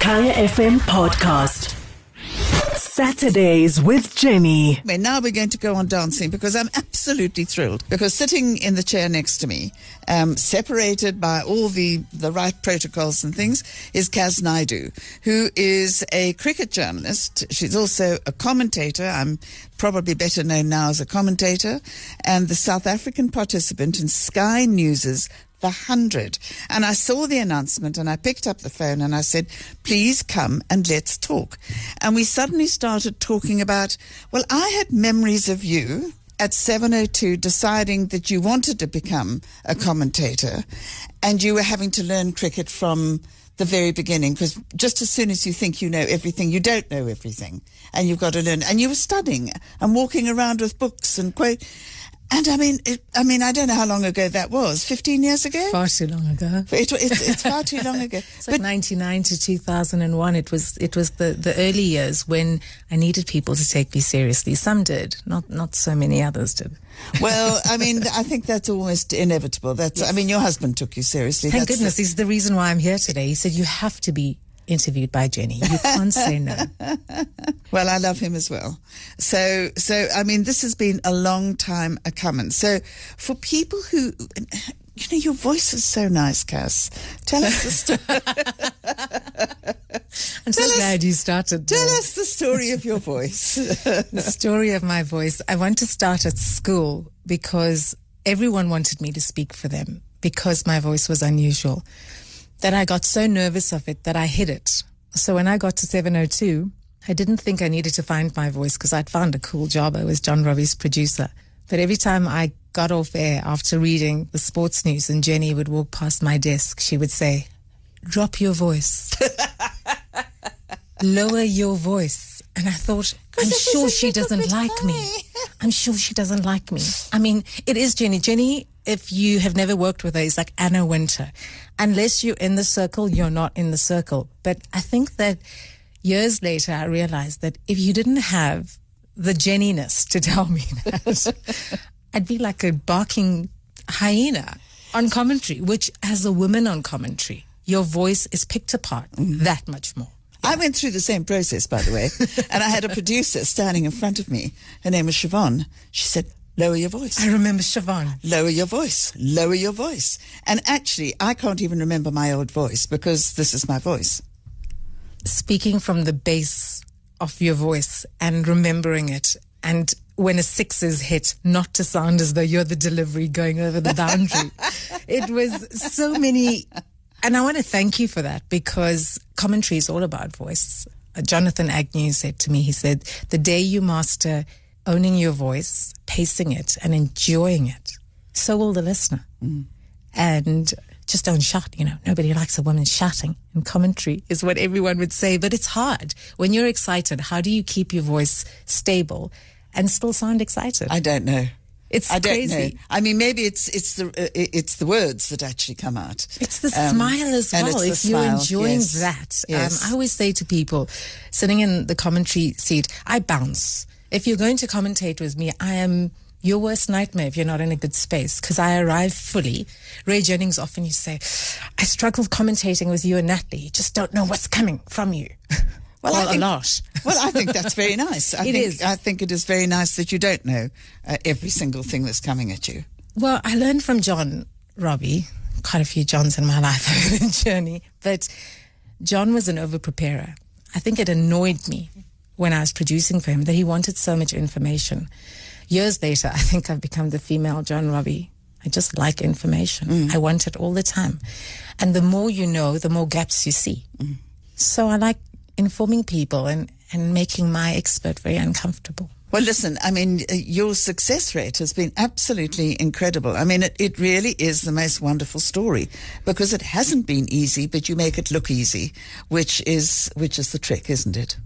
Kaya FM podcast. Saturdays with Jenny. And now we're going to go on dancing because I'm absolutely thrilled. Because sitting in the chair next to me, um, separated by all the, the right protocols and things, is Kass Naidoo, who is a cricket journalist. She's also a commentator. I'm probably better known now as a commentator, and the South African participant in Sky News's the 100. And I saw the announcement and I picked up the phone and I said, please come and let's talk. And we suddenly started talking about, well, I had memories of you at 702 deciding that you wanted to become a commentator and you were having to learn cricket from the very beginning because just as soon as you think you know everything, you don't know everything and you've got to learn. And you were studying and walking around with books and quote. And I mean, it, I mean, I don't know how long ago that was. Fifteen years ago. Far too long ago. It, it's, it's far too long ago. it's like ninety nine to two thousand and one. It was it was the, the early years when I needed people to take me seriously. Some did, not not so many others did. Well, I mean, I think that's almost inevitable. That's. Yes. I mean, your husband took you seriously. Thank that's goodness. The, he's the reason why I'm here today. He said you have to be interviewed by Jenny. You can't say no. well, I love him as well. So, so I mean, this has been a long time a coming. So, for people who, you know, your voice is so nice, Kass. Tell us the story. I'm so glad you started. Tell there. us the story of your voice. the story of my voice. I want to start at school because everyone wanted me to speak for them because my voice was unusual that I got so nervous of it that I hid it. So when I got to 702, I didn't think I needed to find my voice because I'd found a cool job. I was John Robbie's producer. But every time I got off air after reading the sports news and Jenny would walk past my desk, she would say, drop your voice. Lower your voice. And I thought, I'm sure she doesn't like me. I'm sure she doesn't like me. I mean, it is Jenny. Jenny if you have never worked with her, is like Anna Wintour. Unless you're in the circle, you're not in the circle. But I think that years later, I realized that if you didn't have the Jenniness to tell me that, I'd be like a barking hyena on commentary, which as a woman on commentary, your voice is picked apart mm-hmm. that much more. I went through the same process, by the way, and I had a producer standing in front of me. Her name was Siobhan. She said, Lower your voice. I remember Siobhan. Lower your voice. Lower your voice. And actually, I can't even remember my old voice because this is my voice. Speaking from the base of your voice and remembering it, and when a six is hit, not to sound as though you're the delivery going over the boundary. it was so many. And I want to thank you for that because commentary is all about voice. Jonathan Agnew said to me, he said, the day you master owning your voice, pacing it, and enjoying it, so will the listener. Mm. And just don't shout, you know. Nobody likes a woman shouting in commentary, is what everyone would say. But it's hard. When you're excited, how do you keep your voice stable and still sound excited? I don't know. It's I crazy. don't know. I mean, maybe it's it's the uh, it's the words that actually come out. It's the um, smile as well. If you're smile, enjoying yes. that, yes. Um, I always say to people sitting in the commentary seat, I bounce if you're going to commentate with me, I am your worst nightmare if you're not in a good space because I arrive fully. Ray Jennings often used to say, I struggled commentating with you and Natalie. You just don't know what's coming from you. Well, well think, a lot. well, I think that's very nice. I it think, is. I think it is very nice that you don't know uh, every single thing that's coming at you. Well, I learned from John Robbie, quite a few Johns in my life over the journey, but John was an over preparer. I think it annoyed me when I was producing for him that he wanted so much information. Years later, I think I've become the female John Robbie. I just like information. Mm. I want it all the time. And the more you know, the more gaps you see. Mm. So I like informing people and, and making my expert very uncomfortable. Well, listen, I mean, uh, your success rate has been absolutely incredible. I mean, it, it really is the most wonderful story because it hasn't been easy, but you make it look easy, which is, which is the trick, isn't it?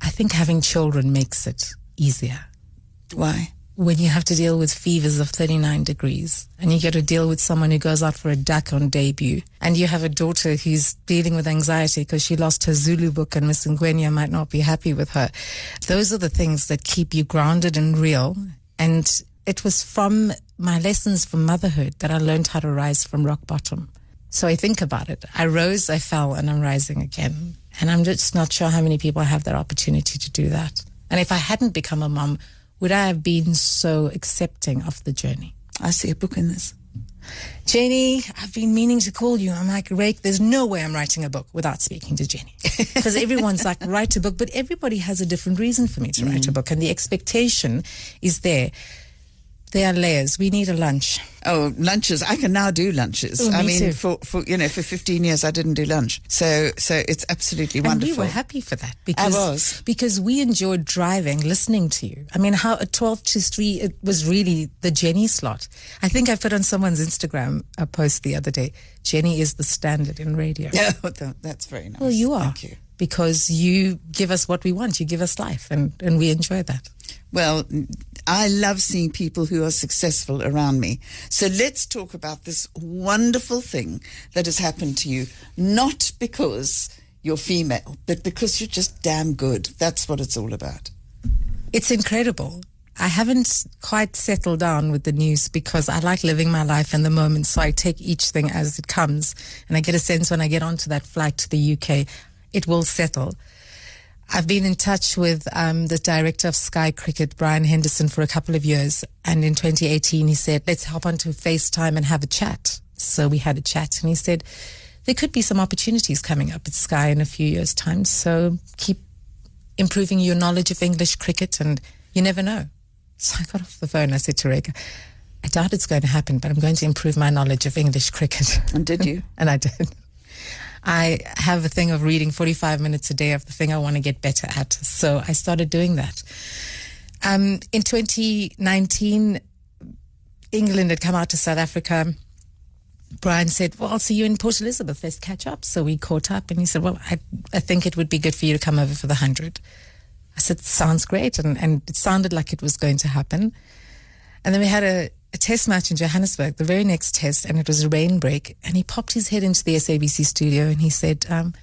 I think having children makes it easier. Why? When you have to deal with fevers of 39 degrees and you get to deal with someone who goes out for a duck on debut and you have a daughter who's dealing with anxiety because she lost her Zulu book and Miss Ngwenya might not be happy with her. Those are the things that keep you grounded and real. And it was from my lessons from motherhood that I learned how to rise from rock bottom. So I think about it. I rose, I fell, and I'm rising again. And I'm just not sure how many people have that opportunity to do that. And if I hadn't become a mom, would I have been so accepting of the journey? I see a book in this. Jenny, I've been meaning to call you. I'm like, Rake, there's no way I'm writing a book without speaking to Jenny. Because everyone's like, write a book, but everybody has a different reason for me to write a mm. book. And the expectation is there. There are layers. We need a lunch. Oh, lunches! I can now do lunches. Oh, I mean, too. for, for you know, for fifteen years I didn't do lunch, so so it's absolutely wonderful. And we were happy for that because was. because we enjoyed driving, listening to you. I mean, how at twelve to three it was really the Jenny slot. I think I put on someone's Instagram a post the other day. Jenny is the standard in radio. Yeah, that's very nice. Well, you are Thank you. Because you give us what we want. You give us life, and and we enjoy that. Well, I love seeing people who are successful around me. So let's talk about this wonderful thing that has happened to you, not because you're female, but because you're just damn good. That's what it's all about. It's incredible. I haven't quite settled down with the news because I like living my life in the moment. So I take each thing as it comes. And I get a sense when I get onto that flight to the UK, it will settle. I've been in touch with um, the director of Sky Cricket, Brian Henderson, for a couple of years. And in 2018, he said, let's hop onto FaceTime and have a chat. So we had a chat and he said, there could be some opportunities coming up at Sky in a few years' time. So keep improving your knowledge of English cricket and you never know. So I got off the phone. I said to Reka, I doubt it's going to happen, but I'm going to improve my knowledge of English cricket. And did you? and I did. I have a thing of reading 45 minutes a day of the thing I want to get better at. So I started doing that. Um, in 2019, England had come out to South Africa. Brian said, Well, I'll see you in Port Elizabeth. Let's catch up. So we caught up and he said, Well, I, I think it would be good for you to come over for the 100. I said, Sounds great. And, and it sounded like it was going to happen. And then we had a, a test match in Johannesburg, the very next test, and it was a rain break. And he popped his head into the SABC studio and he said, um,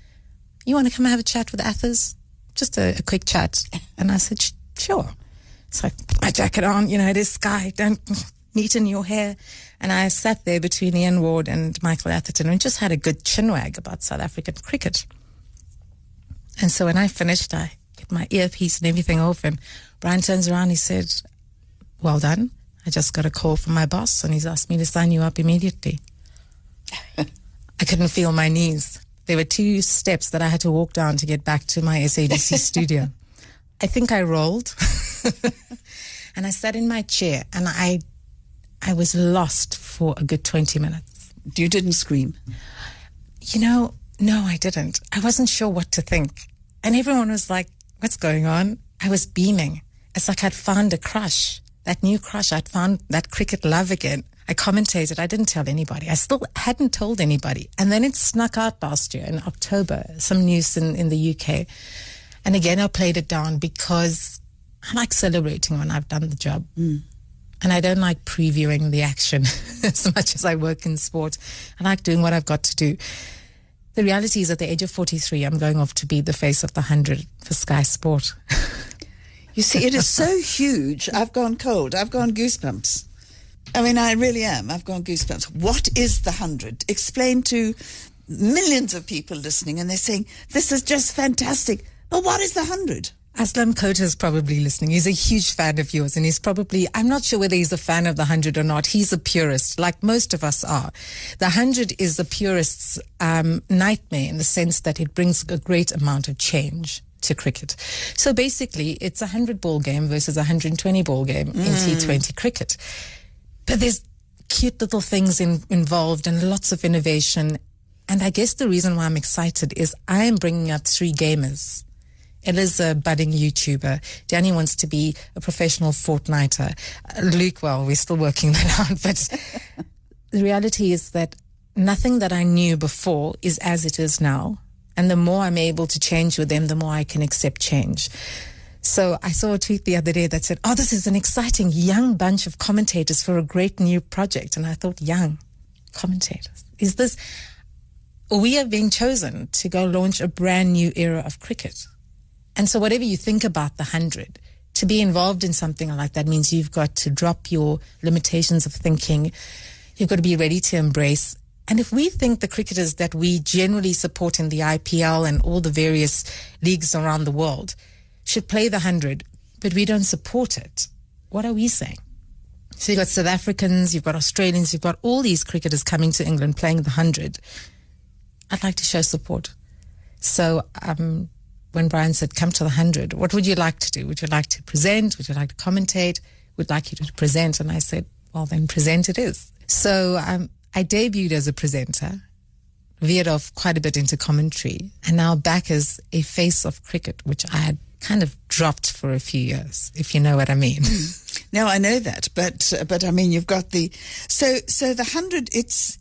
You want to come and have a chat with Athers? Just a, a quick chat. And I said, Sure. So I my jacket on, you know, it is sky, don't neaten your hair. And I sat there between Ian Ward and Michael Atherton and just had a good chinwag about South African cricket. And so when I finished, I get my earpiece and everything off, and Brian turns around, he said, Well done. I just got a call from my boss, and he's asked me to sign you up immediately. I couldn't feel my knees. There were two steps that I had to walk down to get back to my SABC studio. I think I rolled. and I sat in my chair and I I was lost for a good 20 minutes. You didn't scream. You know, no, I didn't. I wasn't sure what to think. And everyone was like, what's going on? I was beaming. It's like I'd found a crush, that new crush. I'd found that cricket love again. I commentated. I didn't tell anybody. I still hadn't told anybody. And then it snuck out last year in October, some news in, in the UK. And again, I played it down because I like celebrating when I've done the job. Mm. And I don't like previewing the action as much as I work in sport. I like doing what I've got to do. The reality is, at the age of 43, I'm going off to be the face of the 100 for Sky Sport. You see, it is so huge. I've gone cold. I've gone goosebumps. I mean, I really am. I've gone goosebumps. What is the hundred? Explain to millions of people listening, and they're saying this is just fantastic. But what is the hundred? Aslam Khota is probably listening. He's a huge fan of yours, and he's probably, I'm not sure whether he's a fan of the 100 or not. He's a purist, like most of us are. The 100 is the purist's um, nightmare in the sense that it brings a great amount of change to cricket. So basically, it's a 100 ball game versus a 120 ball game in T20 cricket. But there's cute little things in, involved and lots of innovation. And I guess the reason why I'm excited is I am bringing up three gamers. Ella's a budding YouTuber. Danny wants to be a professional fortnighter. Uh, Luke, well, we're still working that out. But the reality is that nothing that I knew before is as it is now. And the more I'm able to change with them, the more I can accept change. So I saw a tweet the other day that said, Oh, this is an exciting young bunch of commentators for a great new project. And I thought, young commentators. Is this, we are being chosen to go launch a brand new era of cricket. And so, whatever you think about the 100, to be involved in something like that means you've got to drop your limitations of thinking. You've got to be ready to embrace And if we think the cricketers that we generally support in the IPL and all the various leagues around the world should play the 100, but we don't support it, what are we saying? So you've got South Africans, you've got Australians, you've got all these cricketers coming to England playing the 100. I'd like to show support. So um, when Brian said, come to the 100, what would you like to do? Would you like to present? Would you like to commentate? Would like you to present? And I said, well, then present it is. So um, I debuted as a presenter, veered off quite a bit into commentary, and now back as a face of cricket, which I had kind of dropped for a few years, if you know what I mean. Hmm. No, I know that, but uh, but I mean, you've got the so so the hundred. It's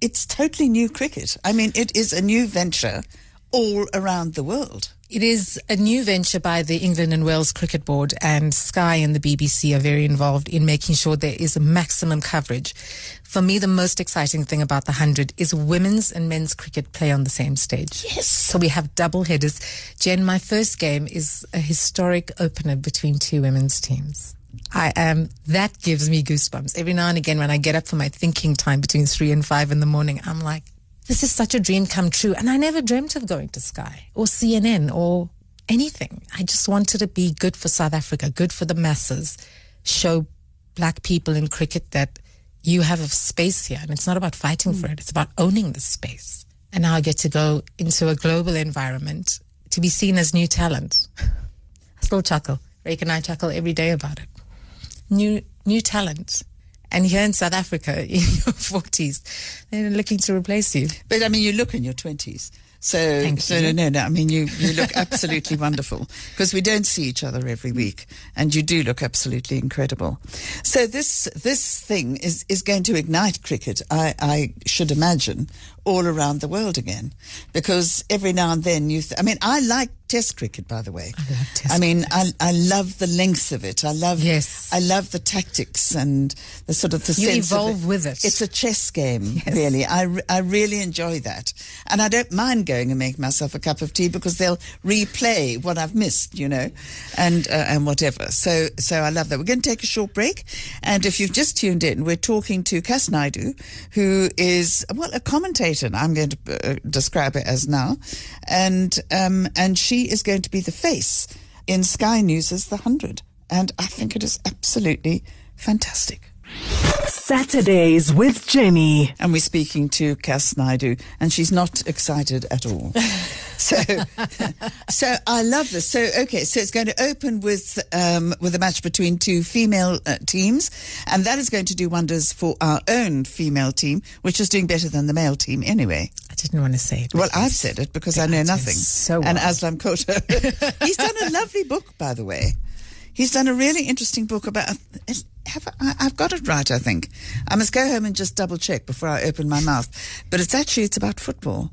it's totally new cricket. I mean, it is a new venture all around the world. It is a new venture by the England and Wales Cricket Board, and Sky and the BBC are very involved in making sure there is a maximum coverage. For me, the most exciting thing about the 100 is women's and men's cricket play on the same stage. Yes. So we have double headers. Jen, my first game is a historic opener between two women's teams. I am, that gives me goosebumps. Every now and again, when I get up for my thinking time between three and five in the morning, I'm like, this is such a dream come true. And I never dreamt of going to Sky or CNN or anything. I just wanted to be good for South Africa, good for the masses, show black people in cricket that you have a space here. And it's not about fighting for it, it's about owning the space. And now I get to go into a global environment to be seen as new talent. I still chuckle. Rake and I chuckle every day about it. New new talent. And here in South Africa, in your forties, they're looking to replace you. But I mean, you look in your twenties. So, Thank so no, no, no. I mean, you, you look absolutely wonderful because we don't see each other every week, and you do look absolutely incredible. So this this thing is is going to ignite cricket. I, I should imagine all around the world again, because every now and then you. Th- I mean, I like Test cricket, by the way. I love Test I mean, I I love the length of it. I love Yes. I love the tactics and the sort of the You sense evolve with it. It's a chess game, Yes. really. I, I really enjoy that. And I don't mind going and make myself a cup of tea because they'll replay what I've missed, you know, and, uh, and whatever. So, so I love that. We're going to take a short break. And if you've just tuned in, we're talking to Kass Naidoo, who is, well, a commentator. I'm going to uh, describe it as now. And, um, and she is going to be the face in Sky News' The 100. And I think it is absolutely fantastic. Saturdays with Jenny. and we're speaking to Kass Naidoo, and she's not excited at all. so, so I love this. So, okay, so it's going to open with um, with a match between two female uh, teams, and that is going to do wonders for our own female team, which is doing better than the male team anyway. I didn't want to say it. Well, I've said it because I know nothing. so and. Aslam Khota, he's done a lovely book, by the way. He's done a really interesting book about. Have I, I've got it right? I think I must go home and just double check before I open my mouth. But it's actually it's about football.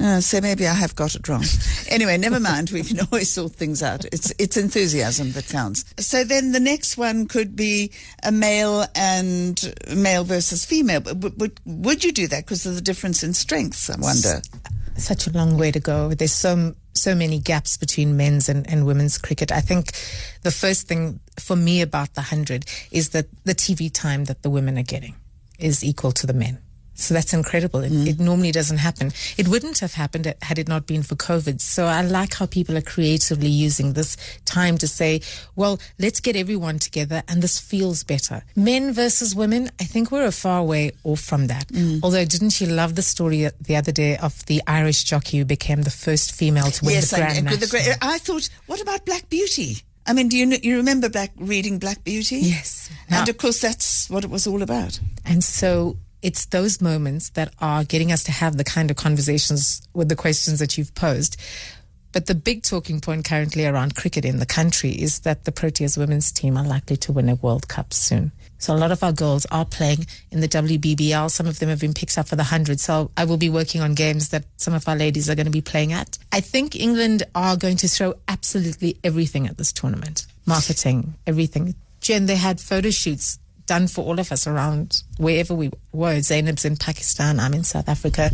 Uh, so maybe I have got it wrong. anyway, never mind. We can always sort things out. It's it's enthusiasm that counts. So then the next one could be a male and male versus female. But would, would, would you do that because of the difference in strengths? I wonder. such a long way to go. There's so so many gaps between men's and, and women's cricket. I think the first thing for me about the hundred is that the TV time that the women are getting is equal to the men. So that's incredible. It, mm. it normally doesn't happen. It wouldn't have happened had it not been for COVID. So I like how people are creatively using this time to say, well, let's get everyone together and this feels better. Men versus women, I think we're a far way off from that. Mm. Although, didn't you love the story the other day of the Irish jockey who became the first female to win yes, the Grand and, and with the I thought, what about Black Beauty? I mean, do you you remember Black reading Black Beauty? Yes. and of course that's what it was all about. And so it's those moments that are getting us to have the kind of conversations with the questions that you've posed. But the big talking point currently around cricket in the country is that the Proteas women's team are likely to win a World Cup soon. So a lot of our girls are playing in the WBBL. Some of them have been picked up for the 100. So I will be working on games that some of our ladies are going to be playing at. I think England are going to throw absolutely everything at this tournament. Marketing, everything. Jen, they had photo shoots done for all of us around wherever we were. Zainab's in Pakistan. I'm in South Africa.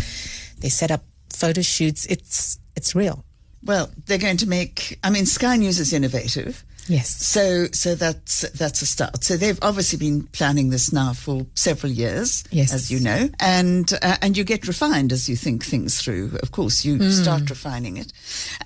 They set up photo shoots. It's it's real. Well, they're going to make. I mean, Sky News is innovative. Yes. So, so that's that's a start. So they've obviously been planning this now for several years, Yes. as you know, and uh, and you get refined as you think things through. Of course, you start refining it,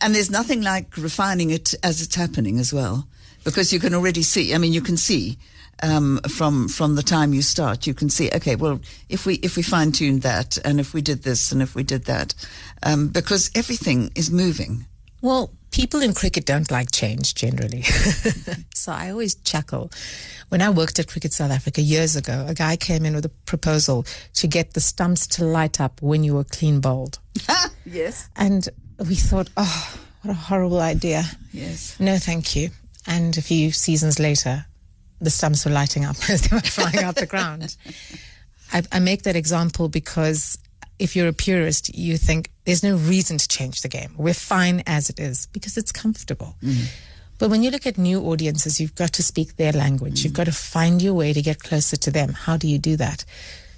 and there's nothing like refining it as it's happening as well, because you can already see. I mean, you can see. Um, from from the time you start, you can see. Okay, well, if we if we fine tuned that, and if we did this, and if we did that, um, because everything is moving. Well, people in cricket don't like change generally. so I always chuckle. When I worked at Cricket South Africa years ago, a guy came in with a proposal to get the stumps to light up when you were clean bowled. yes. And we thought, oh, what a horrible idea. Yes. No, thank you. And a few seasons later, the stumps were lighting up as they were flying out the ground. I, I make that example because if you're a purist, you think there's no reason to change the game. We're fine as it is because it's comfortable. Mm-hmm. But when you look at new audiences, you've got to speak their language. You've got to find your way to get closer to them. How do you do that?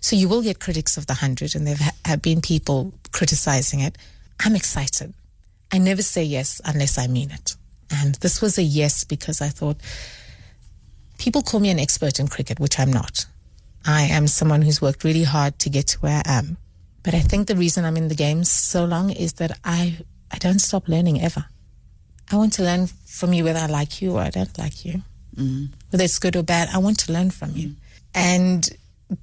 So you will get critics of the hundred, and there have been people criticizing it. I'm excited. I never say yes unless I mean it. And this was a yes because I thought people call me an expert in cricket, which I'm not. I am someone who's worked really hard to get to where I am. But I think the reason I'm in the game so long is that I I don't stop learning ever. I want to learn from you whether I like you or I don't like you. Mm-hmm. Whether it's good or bad, I want to learn from you. Mm-hmm. And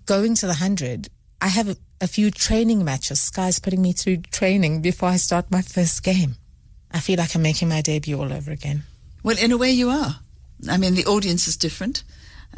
going to the 100, I have a, a few training matches. Sky's putting me through training before I start my first game. I feel like I'm making my debut all over again. Well, in a way, you are. I mean, the audience is different.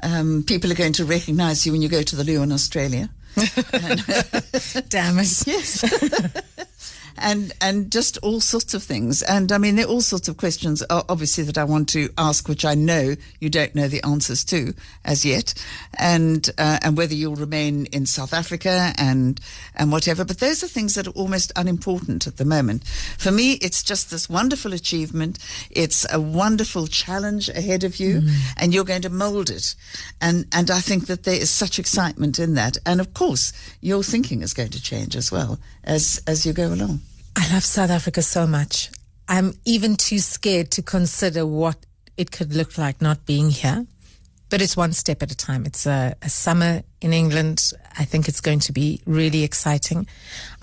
Um, people are going to recognize you when you go to the loo in Australia. Damn it. Yes. and and just all sorts of things. And I mean, there are all sorts of questions, obviously, that I want to ask, which I know you don't know the answers to as yet, and uh, and whether you'll remain in South Africa and and whatever. But those are things that are almost unimportant at the moment. For me, it's just this wonderful achievement. It's a wonderful challenge ahead of you, and you're going to mold it. And and I think that there is such excitement in that. And of course, your thinking is going to change as well as as you go along. I love South Africa so much. I'm even too scared to consider what it could look like not being here. But it's one step at a time. It's a, a summer in England. I think it's going to be really exciting.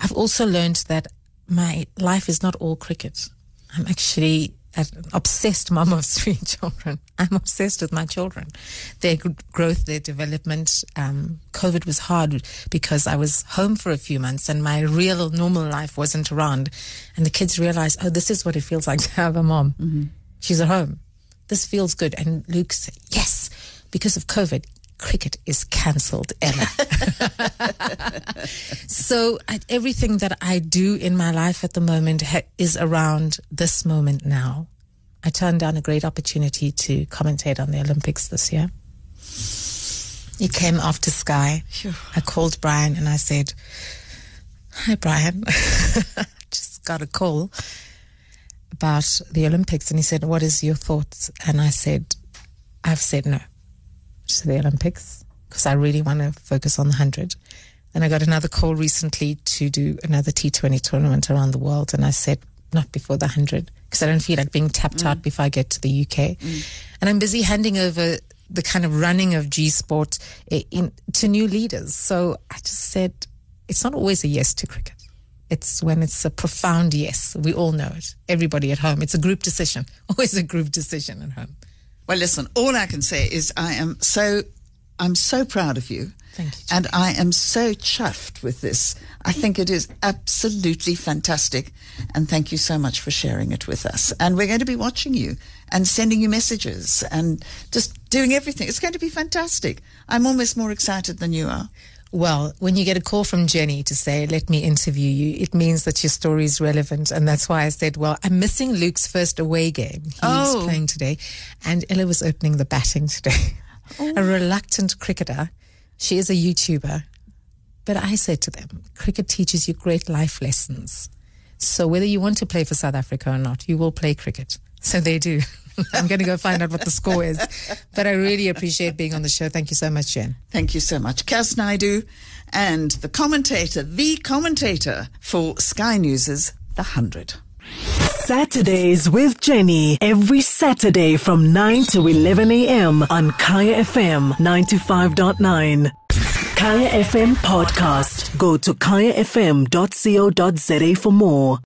I've also learned that my life is not all cricket. I'm actually an obsessed mom of three children. I'm obsessed with my children, their growth, their development. Um, COVID was hard because I was home for a few months and my real normal life wasn't around. And the kids realized, oh, this is what it feels like to have a mom. She's at home. This feels good. And Luke said, yes, because of COVID, cricket is cancelled, Emma. so I, everything that I do in my life at the moment ha- is around this moment now. I turned down a great opportunity to commentate on the Olympics this year. It came after Sky. I called Brian and I said, Hi, Brian. Just got a call about the Olympics. And he said, What is your thoughts? And I said, I've said no to the Olympics because I really want to focus on the 100. And I got another call recently to do another T20 tournament around the world. And I said, not before the 100 because I don't feel like being tapped out mm. before I get to the UK. Mm. And I'm busy handing over the kind of running of G Sport in, to new leaders. So I just said, it's not always a yes to cricket. It's when it's a profound yes. We all know it. Everybody at home. It's a group decision. Always a group decision at home. Well, listen, all I can say is I am so, I'm so proud of you. Thank you, And I am so chuffed with this. I think it is absolutely fantastic. And thank you so much for sharing it with us. And we're going to be watching you and sending you messages and just doing everything. It's going to be fantastic. I'm almost more excited than you are. Well, when you get a call from Jenny to say, let me interview you, it means that your story is relevant. And that's why I said, well, I'm missing Luke's first away game. He's Oh. playing today. And Ella was opening the batting today. A oh. reluctant cricketer. She is a YouTuber. But I said to them, cricket teaches you great life lessons. So whether you want to play for South Africa or not, you will play cricket. So they do. I'm going to go find out what the score is. But I really appreciate being on the show. Thank you so much, Jen. Thank you so much, Kass Naidoo, and the commentator, the commentator for Sky News's The 100. Saturdays with Jenny every Saturday from 9 to 11 a.m. on Kaya FM 95.9. Kaya FM podcast. Go to kayafm.co.za for more.